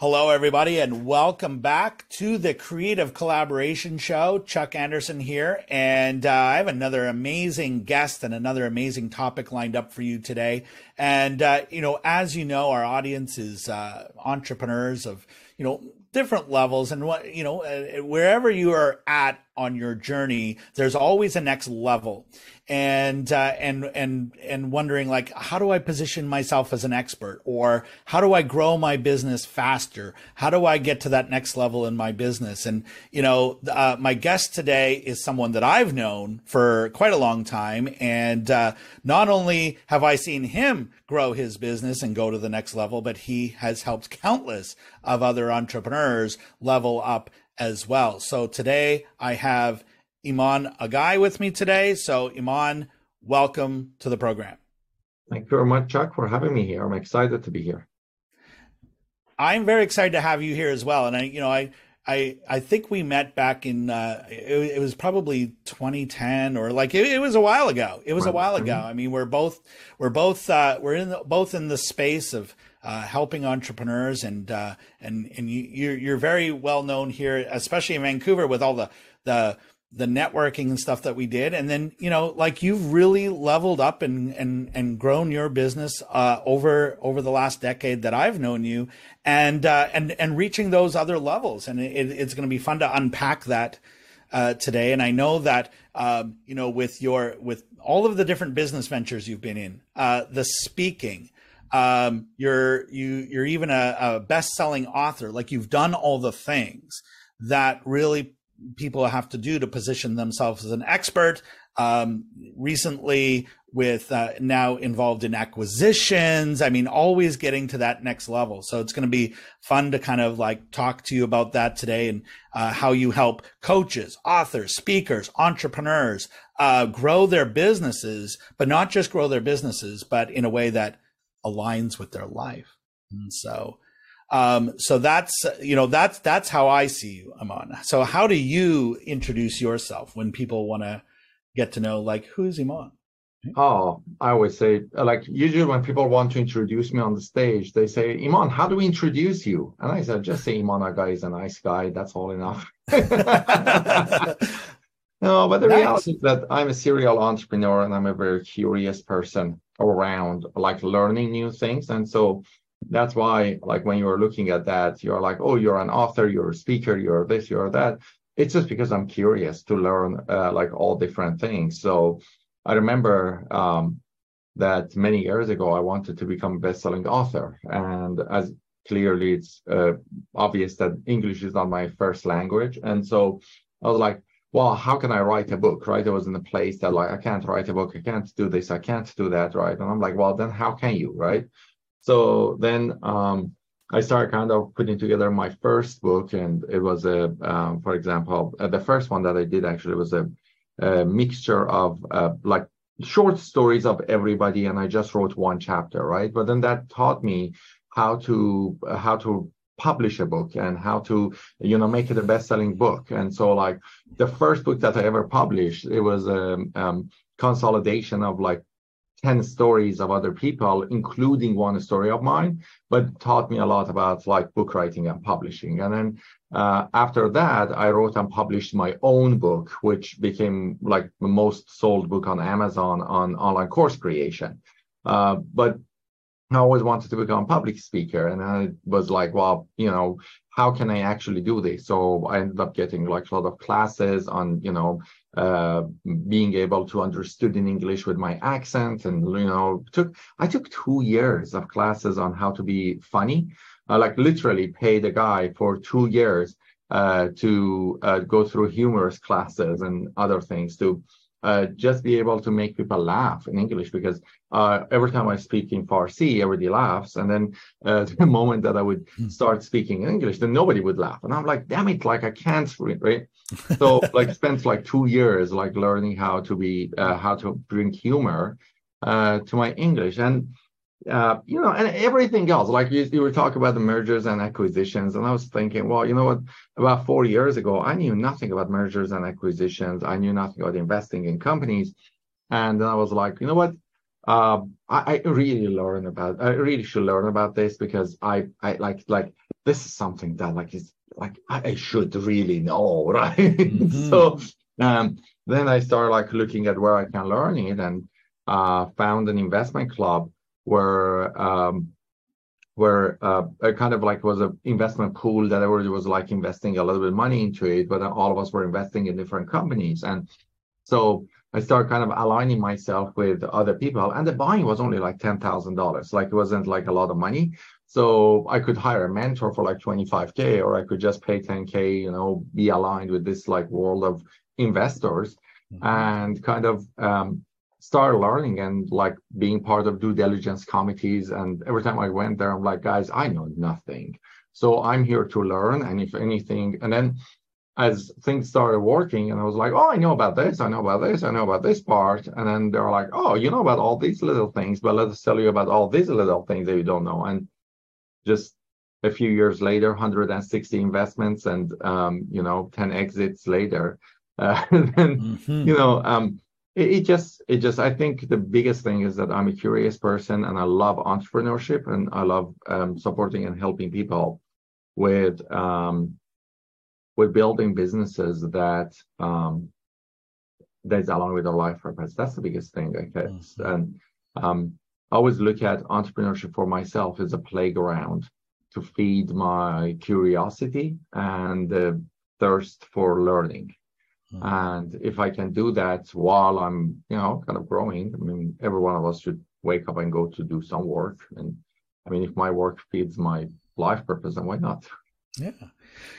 Hello, everybody, and welcome back to the Creative Collaboration Show. Chuck Anderson here, and uh, I have another amazing guest and another amazing topic lined up for you today. And, uh, you know, as you know, our audience is uh, entrepreneurs of, you know, different levels and what you know uh, wherever you are at on your journey there's always a next level and uh, and and and wondering like how do I position myself as an expert or how do I grow my business faster? How do I get to that next level in my business? And you know, uh, my guest today is someone that I've known for quite a long time, and uh, not only have I seen him grow his business and go to the next level, but he has helped countless of other entrepreneurs level up as well. So today I have Iman Aghay with me today. So, Iman, welcome to the program. Thank you very much, Chuck, for having me here. I'm excited to be here. I'm very excited to have you here as well. And I, you know, I, I, I think we met back in, uh, it, it was probably 2010 or like, it, it, was a while ago. It was right. a while ago. I mean, we're both, we're both, uh, we're in the, both in the space of, uh, helping entrepreneurs and, uh, and, and you, you're, you're very well known here, especially in Vancouver with all the, the, the networking and stuff that we did. And then you know like you've really leveled up and and and grown your business uh, over over the last decade that I've known you and uh, and and reaching those other levels. And it, it's going to be fun to unpack that uh, today. And I know that um, you know with your with all of the different business ventures you've been in uh, the speaking um, you're you you're even a, a best-selling author. Like you've done all the things that really people have to do to position themselves as an expert. Um, recently, with uh, now involved in acquisitions. I mean, always getting to that next level. So it's going to be fun to kind of like talk to you about that today and uh, how you help coaches, authors, speakers, entrepreneurs uh, grow their businesses, but not just grow their businesses, but in a way that aligns with their life. And so um, so that's you know that's that's how I see you, Iman. So how do you introduce yourself when people want to get to know like who's Iman? Oh, I always say like usually when people want to introduce me on the stage, they say, Iman, how do we introduce you? And I said, just say Iman Aghay is a nice guy. That's all enough. no, but the nice. reality is that I'm a serial entrepreneur and I'm a very curious person around like learning new things. And so that's why like when you're looking at that you're like oh you're an author you're a speaker you're this you're that. It's just because i'm curious to learn uh, like all different things. So i remember um, that many years ago i wanted to become a best-selling author. And as clearly it's uh, obvious that english is not my first language. And so i was like well how can i write a book? Right? I was in a place that like i can't write a book. I can't do this. I can't do that. Right? And i'm like well then how can you? Right so then um, I started kind of putting together my first book, and it was a, um, for example, uh, the first one that I did actually was a, a mixture of uh, like short stories of everybody, and I just wrote one chapter, right? But then that taught me how to how to publish a book and how to you know make it a best-selling book and so like the first book that i ever published it was a um, um, consolidation of like 10 stories of other people, including one story of mine, but taught me a lot about like book writing and publishing. And then uh, after that, I wrote and published my own book, which became like the most sold book on Amazon on online course creation. Uh, but I always wanted to become a public speaker. And I was like, well, you know, how can I actually do this? So I ended up getting like a lot of classes on, you know, uh, being able to understood in English with my accent. And, you know, took, I took two years of classes on how to be funny. I like literally paid a guy for two years uh, to uh, go through humorous classes and other things to uh, just be able to make people laugh in English because uh, every time I speak in Farsi, everybody laughs. And then uh, the moment that I would hmm. start speaking in English, then nobody would laugh. And I'm like, damn it, like I can't, right? So like spent like two years like learning how to be, uh, how to bring humor uh, to my English. And uh, you know, and everything else. Like you, you were talking about the mergers and acquisitions, and I was thinking, well, you know what? About four years ago, I knew nothing about mergers and acquisitions. I knew nothing about investing in companies, and then I was like, you know what? um, I, I, really learn about. I really should learn about this because I, I like, like this is something that like is like I, I should really know, right? Mm-hmm. so um, then I started like looking at where I can learn it and uh, found an investment club where um, where uh, kind of like was an investment pool that everybody was like investing a little bit of money into it, but all of us were investing in different companies. And so I started kind of aligning myself with other people. And the buying was only like $10,000. Like it wasn't like a lot of money. So I could hire a mentor for like 25K, or I could just pay 10K, you know, be aligned with this like world of investors mm-hmm. and kind of um, started learning and like being part of due diligence committees. And every time I went there, I'm like, guys, I know nothing. So I'm here to learn. And if anything, and then as things started working, and I was like, oh, I know about this, I know about this, I know about this part. And then they're like, oh, you know about all these little things, but let's tell you about all these little things that you don't know. And just a few years later, 160 investments and, um, you know, 10 exits later. Uh, and, mm-hmm. you know, um, it, it, just it just i think the biggest thing is that i'm a curious person and i love entrepreneurship and i love um, supporting and helping people with um, with building businesses that um, that's along with their life purpose that's the biggest thing i guess mm-hmm. and um, i always look at entrepreneurship for myself as a playground to feed my curiosity and the thirst for learning. Mm-hmm. And if I can do that while I'm, you know, kind of growing, I mean, every one of us should wake up and go to do some work. And I mean, if my work feeds my life purpose, then why not? Yeah.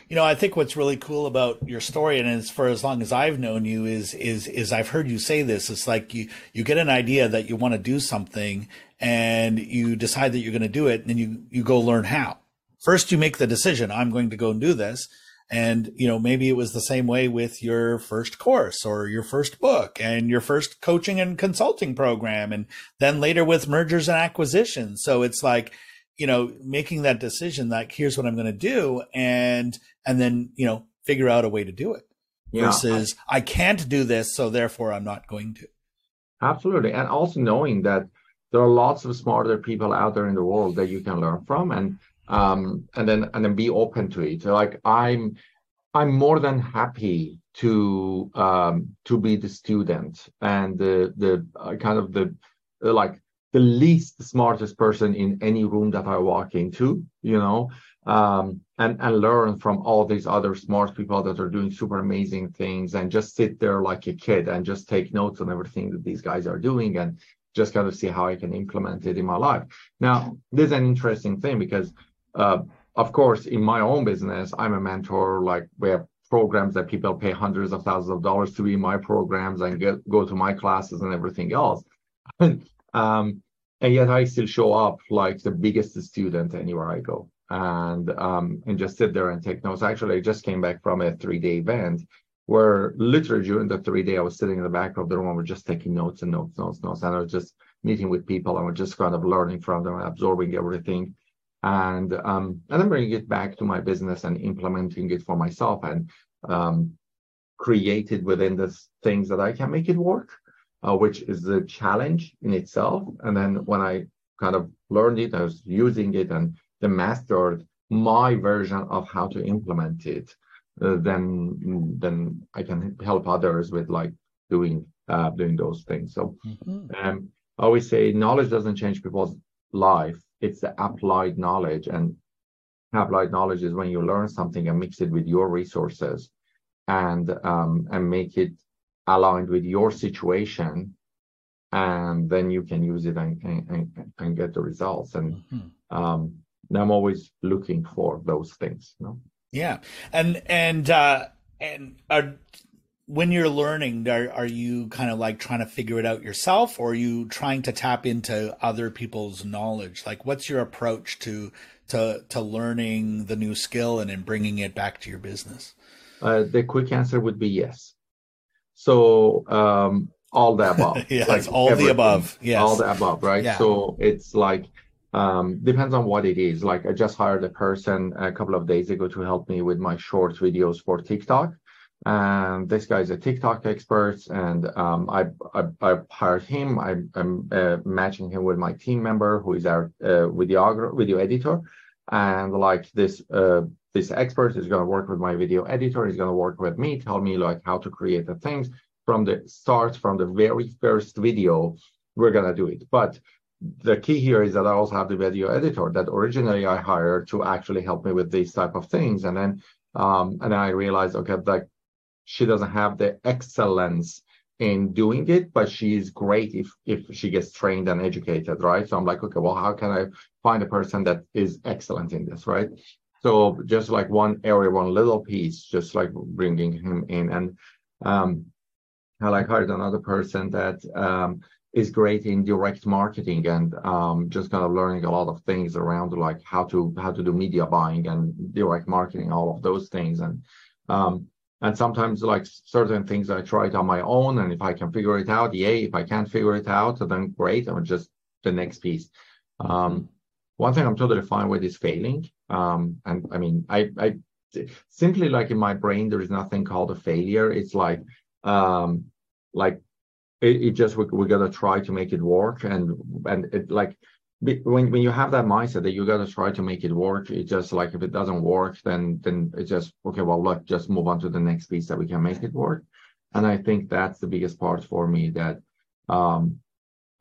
You know, I think what's really cool about your story, and as for as long as I've known you, is is is I've heard you say this. It's like you you get an idea that you want to do something, and you decide that you're going to do it, and then you you go learn how. First, you make the decision. I'm going to go and do this, and, you know, maybe it was the same way with your first course or your first book and your first coaching and consulting program. And then later with mergers and acquisitions. So it's like, you know, making that decision like, here's what I'm going to do. And, and then, you know, figure out a way to do it yeah. versus I, I can't do this. So therefore I'm not going to. Absolutely. And also knowing that there are lots of smarter people out there in the world that you can learn from. And um, and then and then be open to it. Like I'm I'm more than happy to um, to be the student and the the uh, kind of the uh, like the least smartest person in any room that I walk into, you know, um, and and learn from all these other smart people that are doing super amazing things, and just sit there like a kid and just take notes on everything that these guys are doing, and just kind of see how I can implement it in my life. Now, this is an interesting thing because uh, of course, in my own business, I'm a mentor. Like we have programs that people pay hundreds of thousands of dollars to be in my programs and get go to my classes and everything else. um, and yet I still show up like the biggest student anywhere I go and um, and just sit there and take notes. Actually, I just came back from a three day event where literally during the three day I was sitting in the back of the room and we're just taking notes and notes, notes, notes, and I was just meeting with people and we're just kind of learning from them and absorbing everything and um, and then bringing it back to my business and implementing it for myself and um, created within the things that I can make it work, uh, which is the challenge in itself. And then when I kind of learned it, I was using it and then mastered my version of how to implement it. Uh, then then I can help others with like doing uh, doing those things. So mm-hmm. um, I always say knowledge doesn't change people's life it's the applied knowledge and applied knowledge is when you learn something and mix it with your resources and um, and make it aligned with your situation and then you can use it and and, and get the results and mm-hmm. um, i'm always looking for those things you know? yeah and and uh and are when you're learning, are, are you kind of like trying to figure it out yourself or are you trying to tap into other people's knowledge? Like what's your approach to, to, to learning the new skill and then bringing it back to your business? Uh, the quick answer would be yes. So, um, all the above. yes, like all everything. the above. Yes. All the above, right? Yeah. So it's like, um, depends on what it is. Like I just hired a person a couple of days ago to help me with my short videos for TikTok and this guy's a TikTok expert, and um, I, I, I hired him. I, am uh, matching him with my team member who is our uh, videographer, video editor, and like this uh, this expert is going to work with my video editor. He's going to work with me, tell me like how to create the things from the start, from the very first video. We're going to do it, but the key here is that I also have the video editor that originally I hired to actually help me with these type of things, and then um, and I realized okay, like she doesn't have the excellence in doing it, but she's great if if she gets trained and educated, right? So I'm like, okay, well, how can I find a person that is excellent in this, right? So just like one area, one little piece, just like bringing him in, and um, I like hired another person that um, is great in direct marketing and um, just kind of learning a lot of things around like how to how to do media buying and direct marketing, all of those things, and um, and sometimes like certain things I try it on my own, and if I can figure it out, yay. If I can't figure it out, then great. I'm just the next piece. Um, one thing I'm totally fine with is failing. Um, and I mean, I, I simply like in my brain, there is nothing called a failure. It's like, um, like it, it just we, we gotta try to make it work, and and it like when when you have that mindset that you got to try to make it work it's just like if it doesn't work then then it's just okay well look just move on to the next piece that we can make it work. And i think that's the biggest part for me that um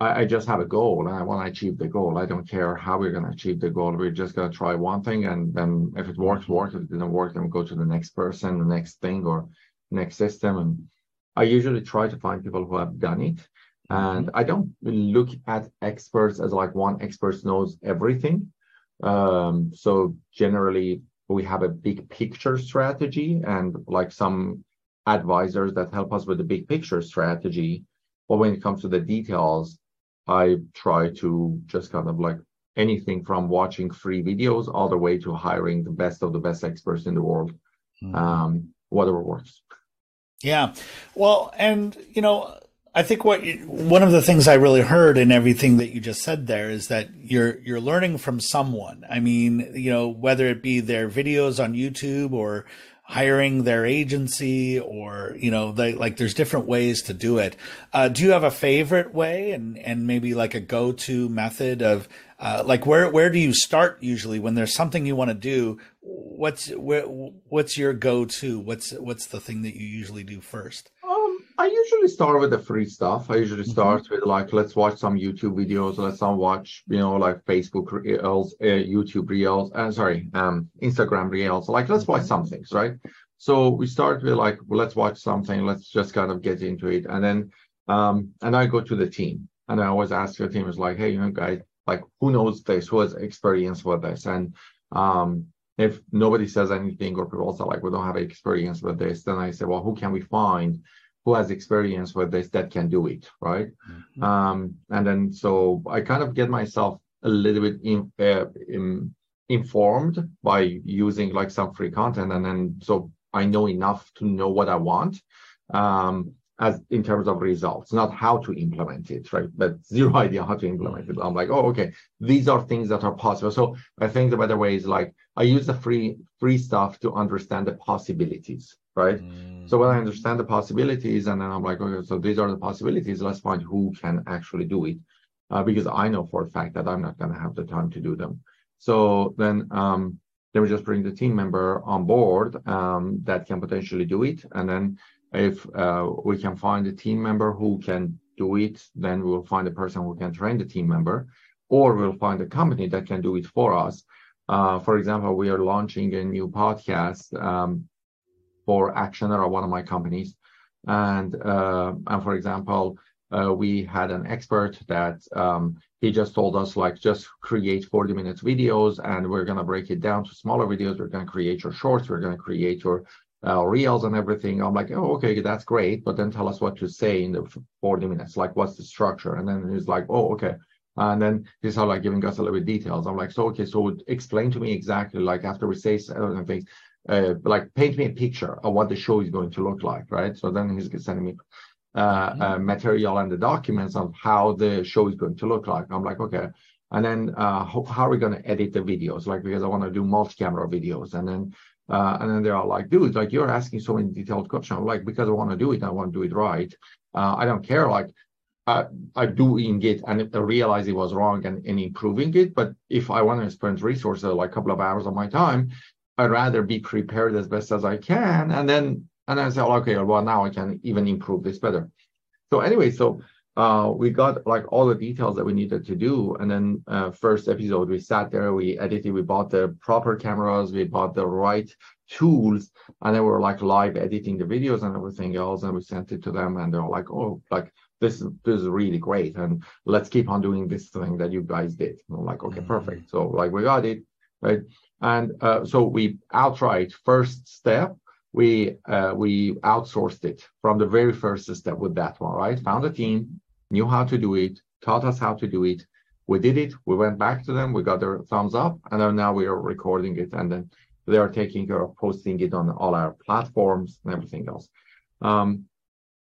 I, I just have a goal and i want to achieve the goal. I don't care how we're going to achieve the goal. We're just going to try one thing and then if it works work if it didn't work then we go to the next person the next thing or next system. And i usually try to find people who have done it and mm-hmm. I don't look at experts as like one expert knows everything. Um, so generally, we have a big picture strategy and like some advisors that help us with the big picture strategy. But when it comes to the details, I try to just kind of like anything from watching free videos all the way to hiring the best of the best experts in the world, mm-hmm. um, whatever works. Yeah. Well, and, you know, I think what you, one of the things I really heard in everything that you just said there is that you're you're learning from someone. I mean, you know, whether it be their videos on YouTube or hiring their agency or you know they like there's different ways to do it. Uh, do you have a favorite way and and maybe like a go-to method of uh, like where where do you start usually when there's something you want to do? What's where, what's your go-to? What's what's the thing that you usually do first I usually start with the free stuff. I usually mm-hmm. start mm-hmm. with like, let's watch some YouTube videos. Let's not watch, you know, like Facebook reels, uh, YouTube reels. Uh, sorry, um, Instagram reels. Like, let's watch mm-hmm. some things, right? So we start with like, well, let's watch something. Let's just kind of get into it, and then, um, and I go to the team, and I always ask the team, is like, hey, you know, guys, like, who knows this? Who has experience with this? And um, if nobody says anything, or people say like, we don't have experience with this, then I say, well, who can we find? Who has experience with this that can do it, right? Mm-hmm. Um, and then so I kind of get myself a little bit in, uh, in, informed by using like some free content, and then so I know enough to know what I want. Um, as in terms of results, not how to implement it, right? But zero idea how to implement it. I'm like, oh, okay, these are things that are possible. So I think the better way is like I use the free free stuff to understand the possibilities, right? Mm. So when I understand the possibilities, and then I'm like, okay, so these are the possibilities. Let's find who can actually do it, uh, because I know for a fact that I'm not going to have the time to do them. So then, um, we just bring the team member on board um, that can potentially do it, and then if uh, we can find a team member who can do it, then we'll find a person who can train the team member, or we'll find a company that can do it for us. Uh, for example, we are launching a new podcast um, for action Actioner, one of my companies, and uh, and for example, uh, we had an expert that um, he just told us like just create 40 minutes videos and we're going to break it down to smaller videos we're going to create your shorts we're going to create your uh, reels and everything. I'm like, oh, okay, that's great. But then tell us what to say in the 40 minutes. Like, what's the structure? And then he's like, oh, okay. And then he's like giving us a little bit details. I'm like, so okay, so explain to me exactly like after we say certain things, uh, like paint me a picture of what the show is going to look like, right? So then he's sending me uh, mm-hmm. uh, material and the documents of how the show is going to look like. I'm like, okay. And then uh, how, how, are we going to edit the videos? Like because I want to do multi-camera videos, and then Uh, and then they are like, dude, like you're asking so many detailed questions. I'm like, because I want to do it, I want to do it right. Uh, I don't care. Like, uh, I do in Git and I realize it was wrong and, and improving it. But if I want to spend resources, like a couple of hours of my time, I'd rather be prepared as best as I can. And then, and then say, okay, well, now I can even improve this better. So anyway, so uh, we got like all the details that we needed to do. And then uh, first episode, we sat there, we edited, we bought the proper cameras, we bought the right tools, and then we were like live editing the videos and everything else. And we sent it to them, and they're like, oh, like this is this is really great, and let's keep on doing this thing that you guys did. And I'm like, okay, mm-hmm. perfect. So like we got it, right? And uh, so we outright first step we uh, we outsourced it from the very first step with that one, right? Found a team, knew how to do it, taught us how to do it. We did it. We went back to them. We got their thumbs up, and then now we are recording it, and then they are taking care of posting it on all our platforms and everything else. Um,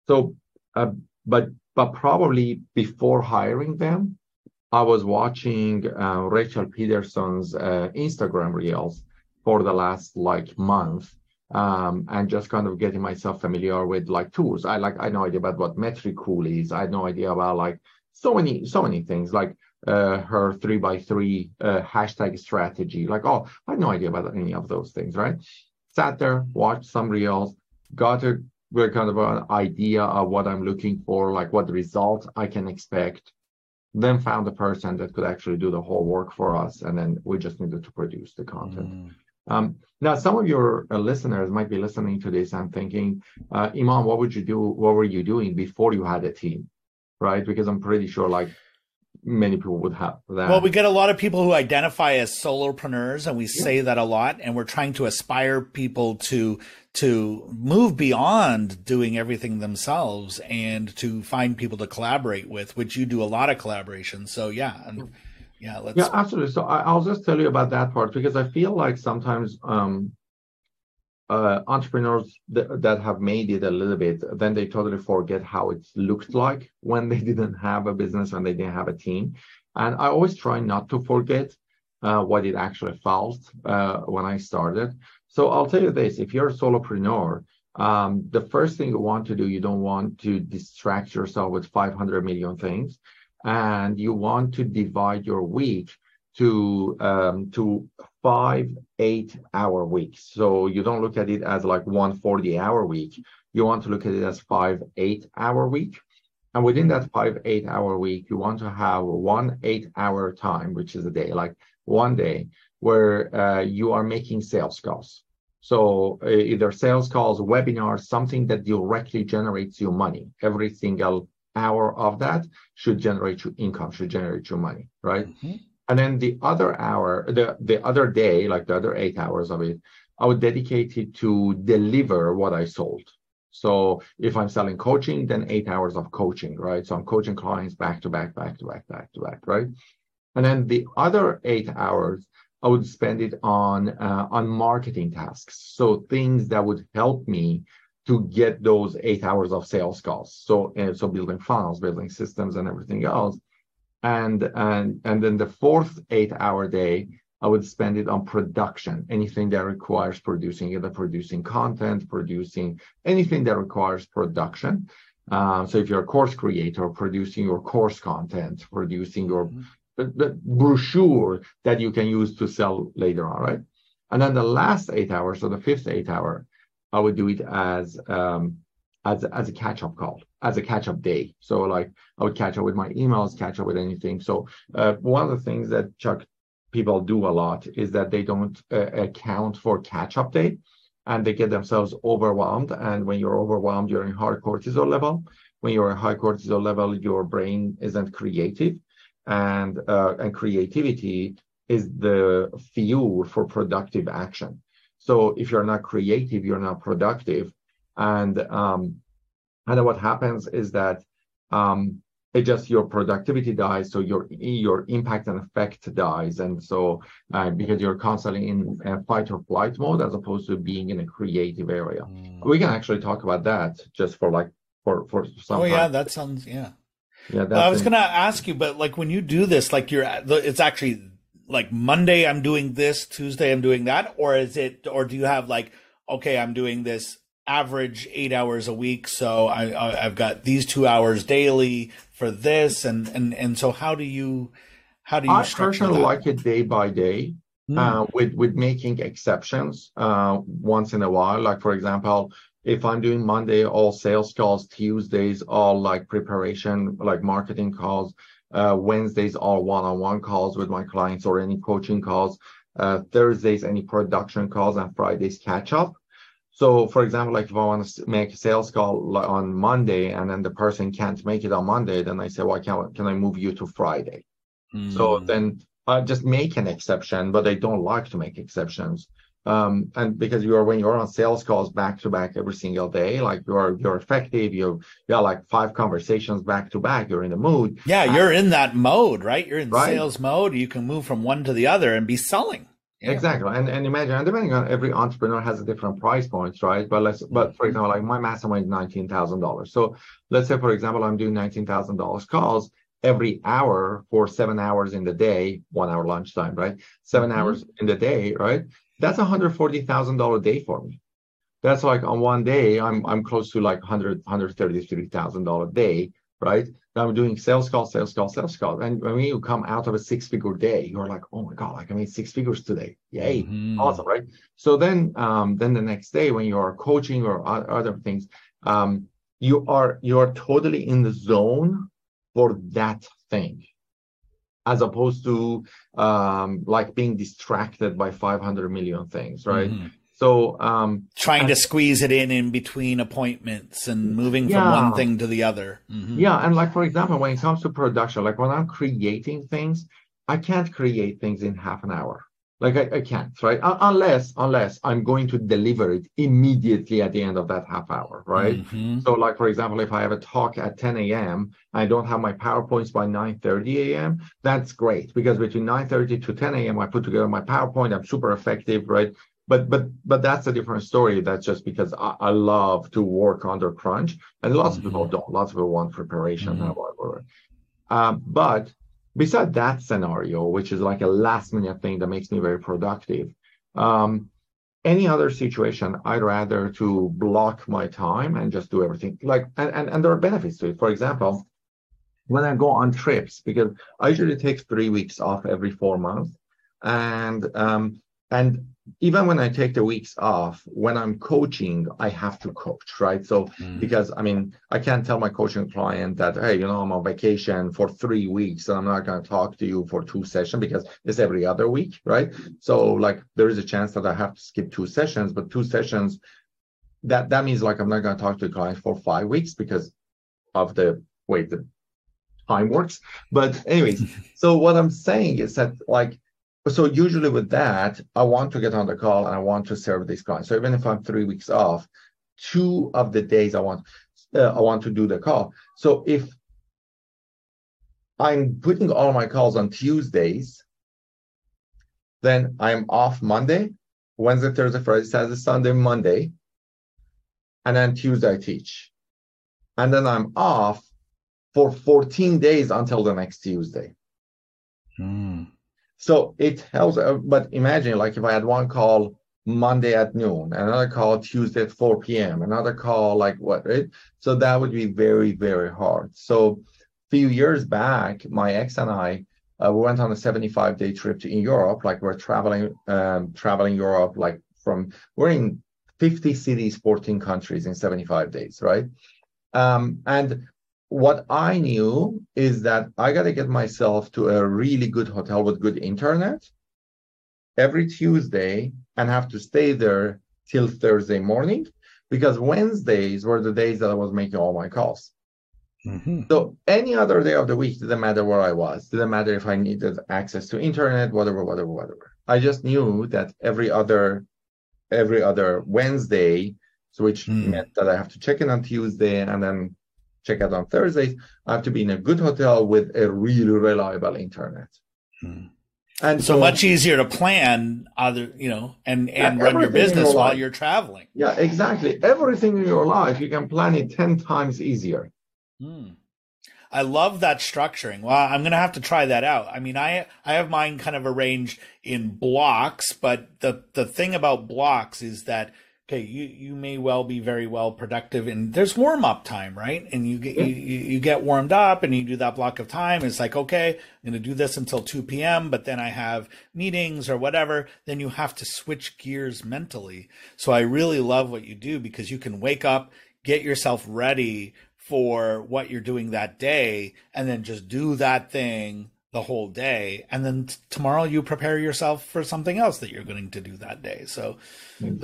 so, uh, but but probably before hiring them, I was watching uh, Rachel Pedersen's uh, Instagram reels for the last like month, um, and just kind of getting myself familiar with like tools. I like I no idea about what Metricool is. I had no idea about like so many so many things like uh, her three by three uh, hashtag strategy. Like oh, I had no idea about any of those things. Right? Sat there, watched some reels, got a kind of an idea of what I'm looking for, like what result I can expect. Then found a person that could actually do the whole work for us, and then we just needed to produce the content. Mm. Um, now, some of your uh, listeners might be listening to this and thinking, uh, Iman, what would you do? What were you doing before you had a team, right? Because I'm pretty sure like many people would have that. Well, we get a lot of people who identify as solopreneurs, and we yeah. say that a lot, and we're trying to aspire people to to move beyond doing everything themselves and to find people to collaborate with, which you do a lot of collaboration. So yeah, and yeah let's yeah absolutely so I, will just tell you about that part because i feel like sometimes um uh, entrepreneurs th- that have made it a little bit then they totally forget how it looked like when they didn't have a business and they didn't have a team. And i always try not to forget uh, what it actually felt uh, when i started. So i'll tell you this if you're a solopreneur um, the first thing you want to do you don't want to distract yourself with 500 million things and you want to divide your week to um, to five eight hour weeks. So you don't look at it as like one 40 hour week. You want to look at it as five eight hour week. And within that five eight hour week, you want to have one eight hour time, which is a day, like one day where uh, you are making sales calls. So uh, either sales calls, webinars, something that directly generates you money every single hour of that should generate you income, should generate you money, right? Mm-hmm. And then the other hour, the, the other day, like the other eight hours of it, I would dedicate it to deliver what I sold. So if I'm selling coaching, then eight hours of coaching, right? So I'm coaching clients back to back, back to back, back to back, right? And then the other eight hours, I would spend it on uh, on marketing tasks. So things that would help me to get those eight hours of sales calls. So, uh, so building funnels, building systems, and everything else. And and and then the fourth eight-hour day, I would spend it on production. Anything that requires producing, either producing content, producing anything that requires production. Uh, so if you're a course creator, producing your course content, producing your mm-hmm. the, the brochure that you can use to sell later on, right? And then the last eight hours, so the fifth eight hour, I would do it as um, as as a catch up call, as a catch up day. So like I would catch up with my emails, catch up with anything. So uh, one of the things that Chuck people do a lot is that they don't uh, account for catch up day, and they get themselves overwhelmed. And when you're overwhelmed, you're in high cortisol level. When you're in high cortisol level, your brain isn't creative, and uh, and creativity is the fuel for productive action. So if you're not creative, you're not productive. And um, and what happens is that um, it just your productivity dies, so your your impact and effect dies, and so uh, because you're constantly in fight or flight mode as opposed to being in a creative area. Mm. We can actually talk about that just for like for for some. Oh yeah, that sounds yeah. Yeah, well, I was going to ask you, but like when you do this, like you're, it's actually like Monday I'm doing this, Tuesday I'm doing that, or is it, or do you have like, okay, I'm doing this average eight hours a week, so I, I have got these two hours daily for this, and and and so how do you how do you? I personally like it day by day. Mm. Uh, with with making exceptions uh, once in a while. Like for example, if I'm doing Monday all sales calls, Tuesdays all like preparation, like marketing calls, uh, Wednesdays all one-on-one calls with my clients or any coaching calls, uh, Thursdays any production calls, and Fridays catch up. So, for example, like if I want to make a sales call on Monday and then the person can't make it on Monday, then I say, well, can, can I move you to Friday? Mm. So then I just make an exception, but I don't like to make exceptions. Um, and because you are when you're on sales calls back to back every single day, like you're you're effective, you you got like five conversations back to back, you're in the mood. Yeah, you're in that mode, right? You're in right? sales mode. You can move from one to the other and be selling. Exactly. And and imagine and depending on every entrepreneur has a different price points, right? But let's but for mm-hmm. example, like my mastermind is nineteen thousand dollars. So let's say for example I'm doing nineteen thousand dollars calls every hour for seven hours in the day, one hour lunchtime, right? 7 mm-hmm. hours in the day, right? That's a hundred forty thousand dollar day for me. That's like on one day, I'm I'm close to like hundred hundred thirty three thousand dollar a day, right? I'm doing sales calls, sales calls, sales calls. And when you come out of a six figure day, you're like, oh my God, like I made six figures today. Yay. Mm-hmm. Awesome. Right. So then, um, then the next day when you're coaching or other things, um, you are, you're totally in the zone for that thing as opposed to um, like being distracted by 500 million things right mm-hmm. So um, trying to squeeze it in in between appointments and moving yeah. from one thing to the other mm-hmm. yeah and like for example when it comes to production like when i'm creating things i can't create things in half an hour like I, I can't, right? Unless unless I'm going to deliver it immediately at the end of that half hour, right? Mm-hmm. So, like for example, if I have a talk at 10 a.m. I don't have my PowerPoints by 9:30 a.m. That's great because between 9:30 to 10 a.m. I put together my PowerPoint. I'm super effective, right? But but but that's a different story. That's just because I, I love to work under crunch, and lots mm-hmm. of people don't. Lots of people want preparation, mm-hmm. whatever. Um, but Besides that scenario, which is like a last minute thing that makes me very productive, um, any other situation, I'd rather to block my time and just do everything. Like, and, and, and there are benefits to it. For example, when I go on trips, because I usually take three weeks off every four months, and um, and even when I take the weeks off, when I'm coaching, I have to coach, right? So mm. because I mean, I can't tell my coaching client that, hey, you know, I'm on vacation for three weeks and I'm not going to talk to you for two sessions because it's every other week, right? So like there is a chance that I have to skip two sessions, but two sessions, that that means like I'm not going to talk to the client for five weeks because of the way the time works. But anyways, so what I'm saying is that like so usually with that, I want to get on the call and I want to serve these clients. So even if I'm three weeks off, two of the days I want uh, I want to do the call. So if I'm putting all my calls on Tuesdays, then I'm off Monday, Wednesday, Thursday, Friday, Saturday, Sunday, Monday, and then Tuesday I teach. And then I'm off for 14 days until the next Tuesday. Hmm. So it helps. Uh, but imagine, like, if I had one call Monday at noon, another call Tuesday at 4 p.m., another call like what, right? So that would be very, very hard. So a few years back, my ex and I, uh, we went on a 75 day trip to in Europe. Like we're traveling, um, traveling Europe, like from we're in 50 cities, 14 countries in 75 days, right? Um, and what I knew is that I got to get myself to a really good hotel with good internet every Tuesday and have to stay there till Thursday morning because Wednesdays were the days that I was making all my calls. Mm-hmm. So any other day of the week didn't matter where I was, didn't matter if I needed access to internet, whatever, whatever, whatever. I just knew that every other every other Wednesday, so which mm. meant that I have to check in on Tuesday and then check out on Thursdays, I have to be in a good hotel with a really reliable internet. Hmm. And so, so, much easier to plan other, you know, and, and run your business your while you're traveling. Yeah, exactly. Everything in your life, you can plan it 10 times easier. Hmm. I love that structuring. Well, I'm going to have to try that out. I mean, I I have mine kind of arranged in blocks, but the the thing about blocks is that okay, you you may well be very well productive, and there's warm up time, right? And you get yeah. you, you get warmed up, and you do that block of time. It's like okay, I'm going to do this until 2 p.m., but then I have meetings or whatever. Then you have to switch gears mentally. So I really love what you do because you can wake up, get yourself ready for what you're doing that day, and then just do that thing the whole day and then t- tomorrow you prepare yourself for something else that you're going to do that day. So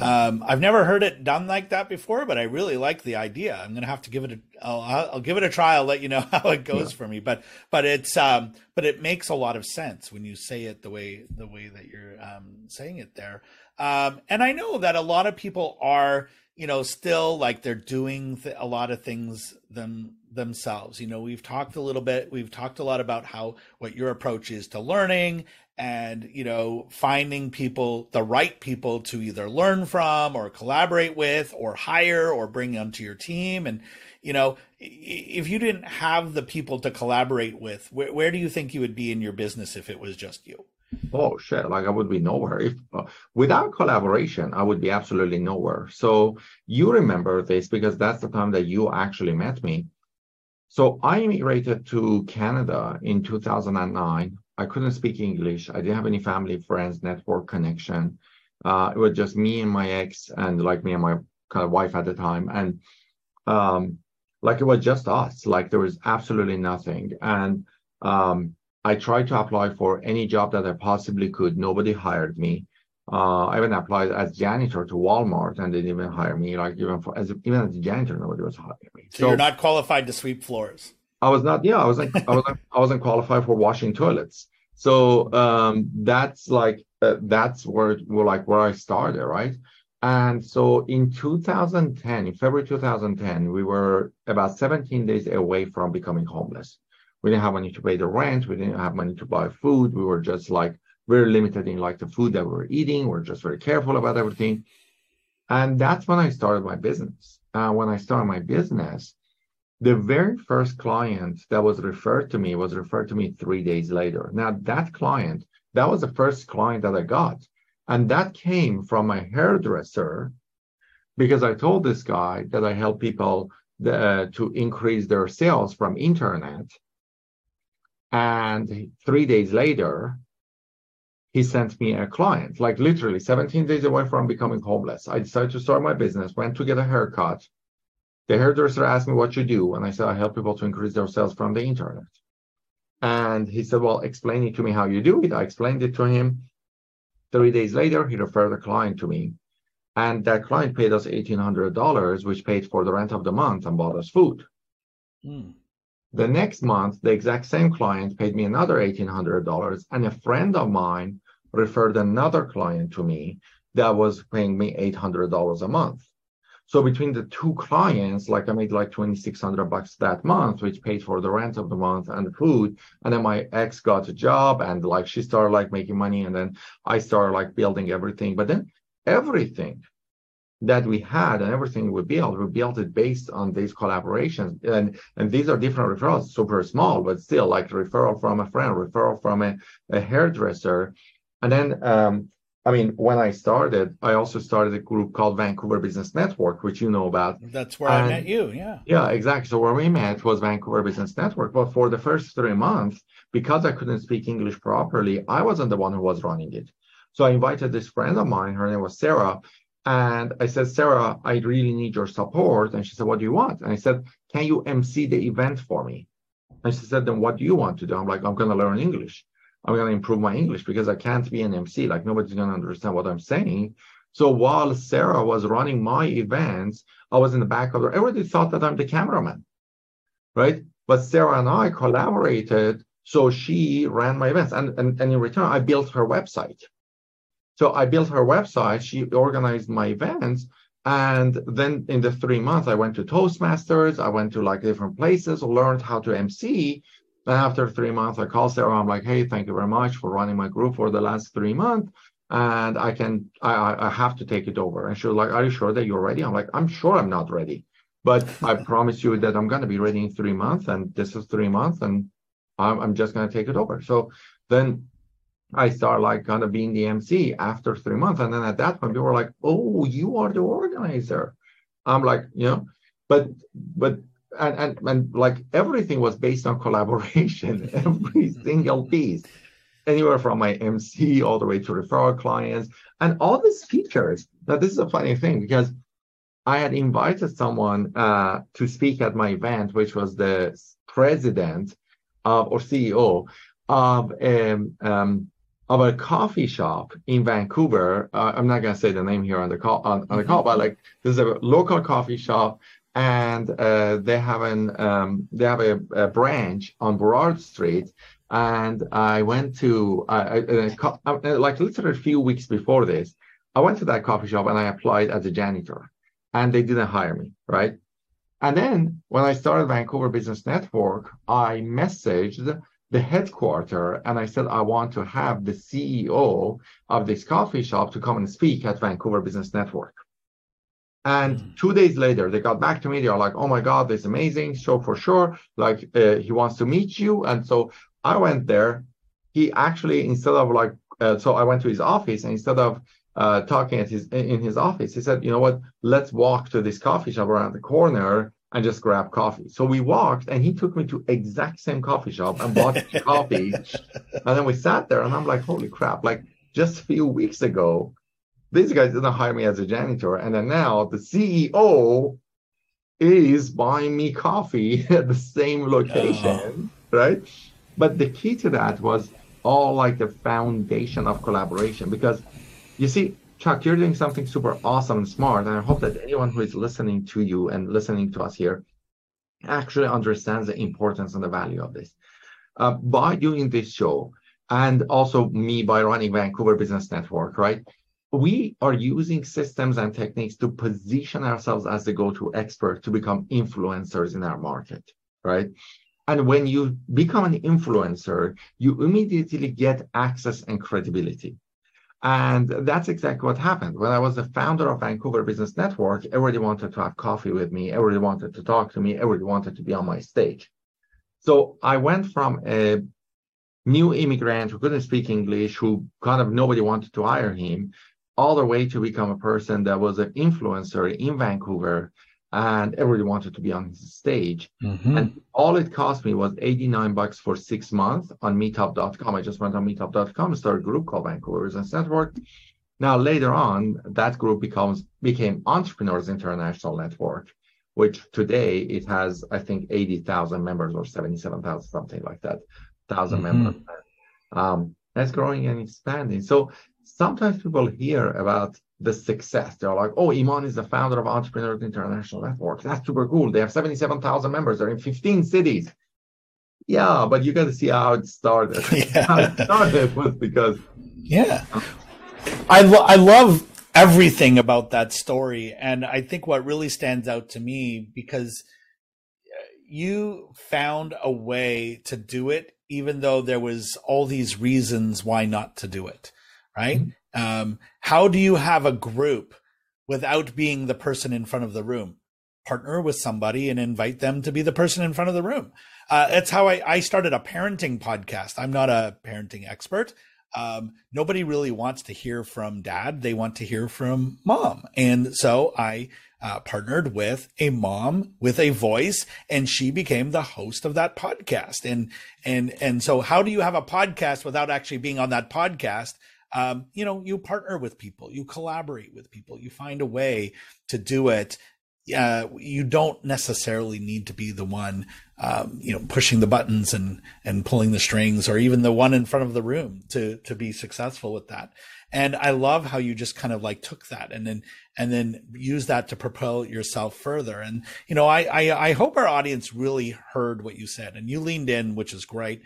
um, i've never heard it done like that before but i really like the idea. I'm going to have to give it a I'll, I'll give it a try. I'll let you know how it goes yeah. for me. But but it's um but it makes a lot of sense when you say it the way the way that you're um, saying it there. Um, and i know that a lot of people are you know still like they're doing th- a lot of things them themselves. You know we've talked a little bit we've talked a lot about how what your approach is to learning and you know finding people the right people to either learn from or collaborate with or hire or bring onto your team. And you know if you didn't have the people to collaborate with where, where do you think you would be in your business if it was just you oh shit like i would be nowhere. If uh, without collaboration i would be absolutely nowhere. So you remember this because that's the time that you actually met me. So i immigrated to canada in 2009 i couldn't speak english. I didn't have any family friends network connection. Uh, it was just me and my ex and like me and my kind of wife at the time. And um like it was just us. Like there was absolutely nothing. And um I tried to apply for any job that I possibly could. Nobody hired me. Uh, I even applied as janitor to Walmart, and they didn't even hire me. Like even for as even as a janitor, nobody was hiring me. So, so you're not qualified to sweep floors. I was not. Yeah, I wasn't. I wasn't. I wasn't qualified for washing toilets. So um, that's like uh, that's where, where like where I started, right? And so in 2010, in February 2010, we were about 17 days away from becoming homeless. We didn't have money to pay the rent. We didn't have money to buy food. We were just like very limited in like the food that we were eating. We we're just very careful about everything. And that's when I started my business. Uh, when I started my business, the very first client that was referred to me was referred to me three days later. Now, that client, that was the first client that I got. And that came from my hairdresser because I told this guy that I help people the, uh, to increase their sales from internet. And three days later, he sent me a client, like literally 17 days away from becoming homeless. I decided to start my business, went to get a haircut. The hairdresser asked me what you do. And I said, I help people to increase their sales from the internet. And he said, Well, explain it to me how you do it. I explained it to him. Three days later, he referred a client to me. And that client paid us $1,800, which paid for the rent of the month and bought us food. Mm. The next month, the exact same client paid me another $1,800, and a friend of mine referred another client to me that was paying me $800 a month. So between the two clients, like I made like 2,600 bucks that month, which paid for the rent of the month and the food. And then my ex got a job and like she started like making money. And then I started like building everything. But then everything that we had and everything we built, we built it based on these collaborations. And and these are different referrals, super small, but still like referral from a friend, referral from a, a hairdresser. And then um, I mean, when I started, I also started a group called Vancouver Business Network, which you know about. That's where and, I met you, yeah. Yeah, exactly. So where we met was Vancouver Business Network. But for the first three months, because I couldn't speak English properly, I wasn't the one who was running it. So I invited this friend of mine, her name was Sarah, and I said, Sarah, I really need your support. And she said, What do you want? And I said, Can you MC the event for me? And she said, Then what do you want to do? I'm like, I'm going to learn English. I'm going to improve my English because I can't be an MC. Like, nobody's going to understand what I'm saying. So while Sarah was running my events, I was in the back of the, everybody thought that I'm the cameraman, right? But Sarah and I collaborated. So she ran my events. And, and, and in return, I built her website. So I built her website. She organized my events. And then in the three months, I went to Toastmasters. I went to like different places, learned how to MC. And after three months, I called Sarah. I'm like, hey, thank you very much for running my group for the last three months. And I can, I, I have to take it over. And she was like, are you sure that you're ready? I'm like, I'm sure I'm not ready. but I promise you that I'm going to be ready in three months, and this is three months, and I'm, I'm just going to take it over. So then I start like kind of being the MC after three months. And then at that point, people were like, oh, you are the organizer. I'm like, you know, but, but, and, and, and like everything was based on collaboration, every single piece, anywhere from my MC all the way to referral clients and all these features. Now, this is a funny thing because I had invited someone uh, to speak at my event, which was the president of, or CEO of um, um, of a coffee shop in Vancouver. Uh, I'm not going to say the name here on the call on, on the call, but like this is a local coffee shop, and uh, they have an um, they have a, a, branch on Burrard Street. And I went to uh, like literally a few weeks before this, I went to that coffee shop and I applied as a janitor, and they didn't hire me, right? And then when I started Vancouver Business Network, I messaged the headquarter and I said, I want to have the CEO of this coffee shop to come and speak at Vancouver Business Network. And mm. two days later, they got back to me. They are like, oh my God, this is amazing. So for sure, like uh, he wants to meet you. And so I went there. He actually, instead of like, uh, so I went to his office and instead of uh, talking at his in his office, he said, you know what, let's walk to this coffee shop around the corner and just grab coffee. So we walked and he took me to exact same coffee shop and bought coffee. And then we sat there and I'm like, holy crap, like just a few weeks ago, these guys didn't hire me as a janitor. And then now the CEO is buying me coffee at the same location, oh. right? But the key to that was all like the foundation of collaboration because you see, Chuck, you're doing something super awesome and smart. And I hope that anyone who is listening to you and listening to us here actually understands the importance and the value of this. Uh, by doing this show, and also me by running Vancouver Business Network, right? We are using systems and techniques to position ourselves as the go to expert to become influencers in our market, right? And when you become an influencer, you immediately get access and credibility. And that's exactly what happened. When I was the founder of Vancouver Business Network, everybody wanted to have coffee with me, everybody wanted to talk to me, everybody wanted to be on my stage. So I went from a new immigrant who couldn't speak English, who kind of nobody wanted to hire him, all the way to become a person that was an influencer in Vancouver and everybody wanted to be on his stage. Mm-hmm. And all it cost me was 89 bucks for six months on meetup.com. I just went on meetup.com, started a group called Vancouver Business Network. Now later on, that group becomes became Entrepreneurs International Network, which today it has, I think, 80,000 members or 77,000, something like that, 1,000 mm-hmm. members. Um, that's growing and expanding. So sometimes people hear about the success. They're like, oh, Iman is the founder of Entrepreneurs International Network. That's super cool. They have 77,000 members. They're in 15 cities. Yeah, but you got to see how it started. Yeah. how it started was because. Yeah. I, lo- I love everything about that story. And I think what really stands out to me because you found a way to do it, even though there was all these reasons why not to do it. Right. Mm-hmm um, how do you have a group without being the person in front of the room? Partner with somebody and invite them to be the person in front of the room. Uh, that's how I, I started a parenting podcast. I'm not a parenting expert. Um, nobody really wants to hear from dad. They want to hear from mom. And so I uh, partnered with a mom with a voice and she became the host of that podcast. And, and, and so how do you have a podcast without actually being on that podcast? Um, you know, you partner with people, you collaborate with people, you find a way to do it. Uh, you don't necessarily need to be the one, um, you know, pushing the buttons and and pulling the strings, or even the one in front of the room to to be successful with that. And I love how you just kind of like took that and then and then use that to propel yourself further. And you know, I I, I hope our audience really heard what you said, and you leaned in, which is great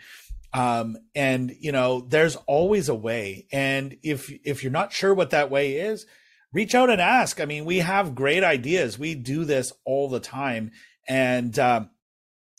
um, and you know there's always a way. And if if you're not sure what that way is reach out and ask. I mean we have great ideas. We do this all the time. And um,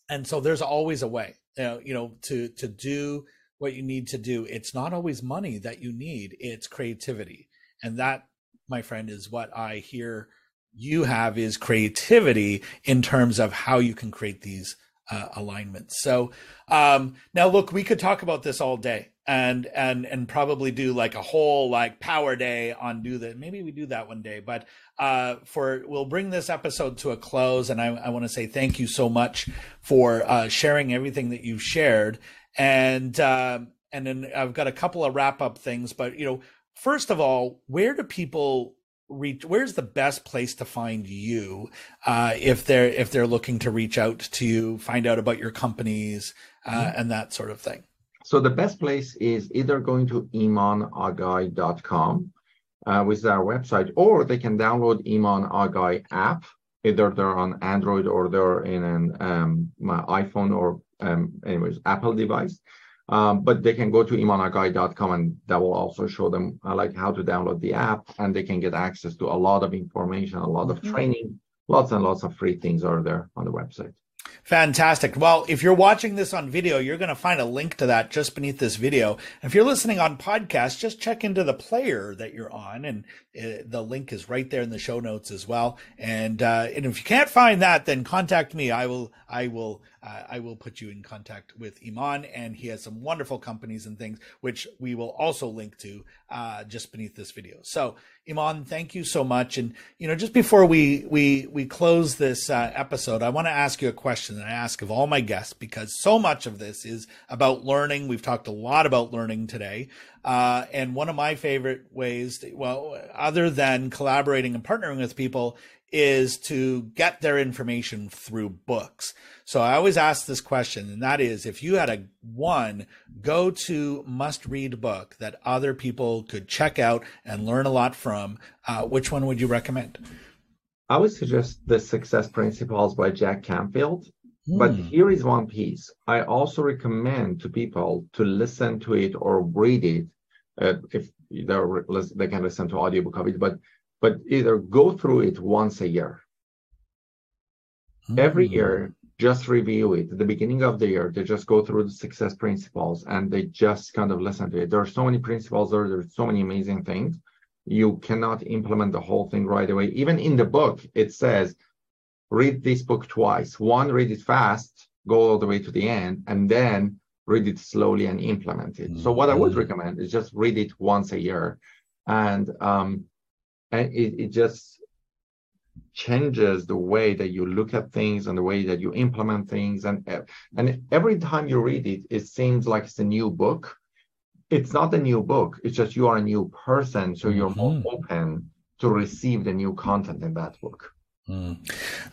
and so there's always a way you know, you know to to do what you need to do. It's not always money that you need. It's creativity. And that my friend is what i hear you have is creativity in terms of how you can create these uh, alignments. So um, now, look, we could talk about this all day and and and probably do like a whole like power day on do that. Maybe we do that one day, but uh, for we'll bring this episode to a close. And I, I want to say thank you so much for uh, sharing everything that you've shared. And uh, and then I've got a couple of wrap up things, but you know, first of all, where do people reach where's the best place to find you uh, if they're if they're looking to reach out to you find out about your companies uh, mm-hmm. and that sort of thing? So the best place is either going to imanaghay.com uh, which is our website or they can download Iman Aghay app. Either they're on android or they're in an um, iphone or um, anyways apple device um, but they can go to imanaghay.com and that will also show them uh, like how to download the app and they can get access to a lot of information, a lot of mm-hmm. training, lots and lots of free things are there on the website. Fantastic. Well, if you're watching this on video, you're going to find a link to that just beneath this video. If you're listening on podcast, just check into the player that you're on, and uh, the link is right there in the show notes as well. And uh, and if you can't find that, then contact me. I will I will uh, I will put you in contact with Iman, and he has some wonderful companies and things which we will also link to uh, just beneath this video. So Iman, thank you so much. And you know, just before we we we close this uh, episode, I want to ask you a question that I ask of all my guests because so much of this is about learning. We've talked a lot about learning today, uh, and one of my favorite ways, to, well, other than collaborating and partnering with people, is to get their information through books. So I always ask this question, and that is if you had a one go to must read book that other people could check out and learn a lot from, uh, which one would you recommend? I would suggest The Success Principles by Jack Canfield. But hmm. here is one piece. I also recommend to people to listen to it or read it uh, if they're, they can listen to audiobook of it, but but either go through it once a year. Mm. Every year, just review it. At the beginning of the year, they just go through the success principles and they just kind of listen to it. There are so many principles there, there's so many amazing things. You cannot implement the whole thing right away. Even in the book, it says, read this book twice. One, read it fast, go all the way to the end, and then read it slowly and implement it. Mm-hmm. So what I would mm. recommend is just read it once a year. And um, and it, it just changes the way that you look at things and the way that you implement things and and every time you read it it seems like it's a new book it's not a new book it's just you are a new person so you're mm-hmm. more open to receive the new content in that book Mm.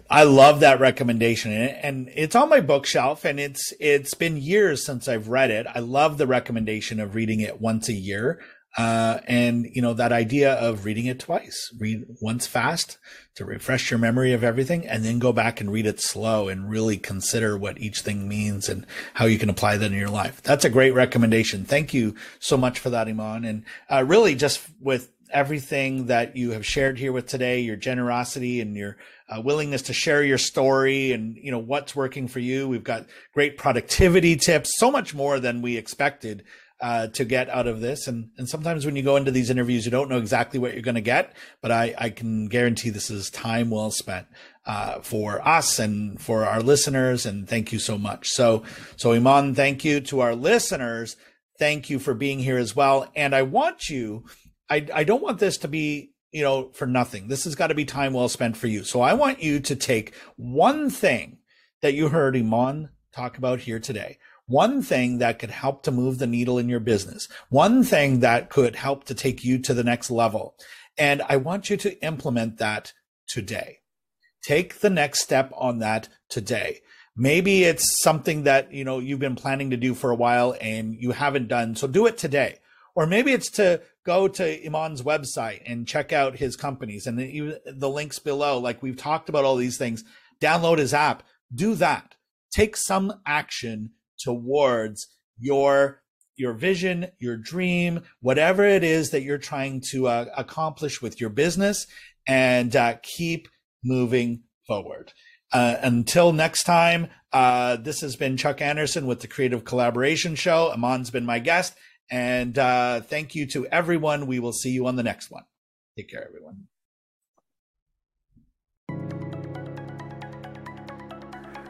I love that recommendation and it's on my bookshelf and it's it's been years since I've read it. I love the recommendation of reading it once a year. Uh, and you know that idea of reading it twice read once fast to refresh your memory of everything and then go back and read it slow and really consider what each thing means and how you can apply that in your life. That's a great recommendation. Thank you so much for that iman. And uh, really just with everything that you have shared here with today your generosity and your uh, willingness to share your story and you know what's working for you. We've got great productivity tips so much more than we expected uh, to get out of this. And and sometimes when you go into these interviews, you don't know exactly what you're going to get, but I I can guarantee this is time well spent uh, for us and for our listeners. And thank you so much. So so Iman, thank you to our listeners. Thank you for being here as well. And I want you. I I don't want this to be you know for nothing. This has got to be time well spent for you. So I want you to take one thing that you heard Iman talk about here today one thing that could help to move the needle in your business, one thing that could help to take you to the next level. And I want you to implement that today. Take the next step on that today. Maybe it's something that, you know, you've been planning to do for a while and you haven't done. So do it today. Or maybe it's to go to Iman's website and check out his companies and the, the links below. Like we've talked about all these things. Download his app. Do that. Take some action towards your your vision, your dream, whatever it is that you're trying to uh, accomplish with your business, and uh, keep moving forward. Uh, until next time, uh, this has been Chuck Anderson with the Creative Collaboration Show. Iman's been my guest, and uh, thank you to everyone. We will see you on the next one. Take care, everyone.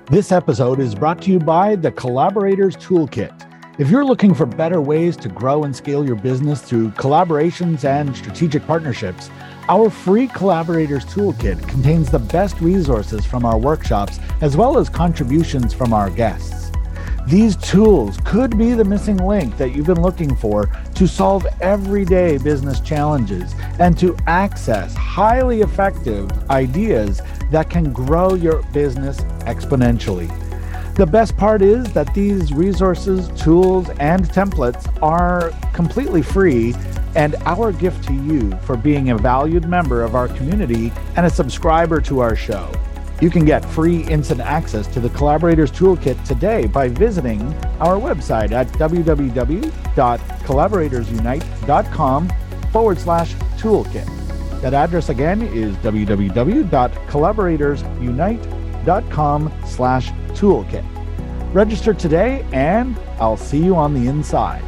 This episode is brought to you by the Collaborators Toolkit. If you're looking for better ways to grow and scale your business through collaborations and strategic partnerships, our free Collaborators Toolkit contains the best resources from our workshops as well as contributions from our guests. These tools could be the missing link that you've been looking for to solve everyday business challenges and to access highly effective ideas that can grow your business exponentially. The best part is that these resources, tools, and templates are completely free and our gift to you for being a valued member of our community and a subscriber to our show. You can get free instant access to the Collaborators Toolkit today by visiting our website at www.collaboratorsunite.com forward slash toolkit. That address again is www.collaboratorsunite.com slash toolkit. Register today, and I'll see you on the inside.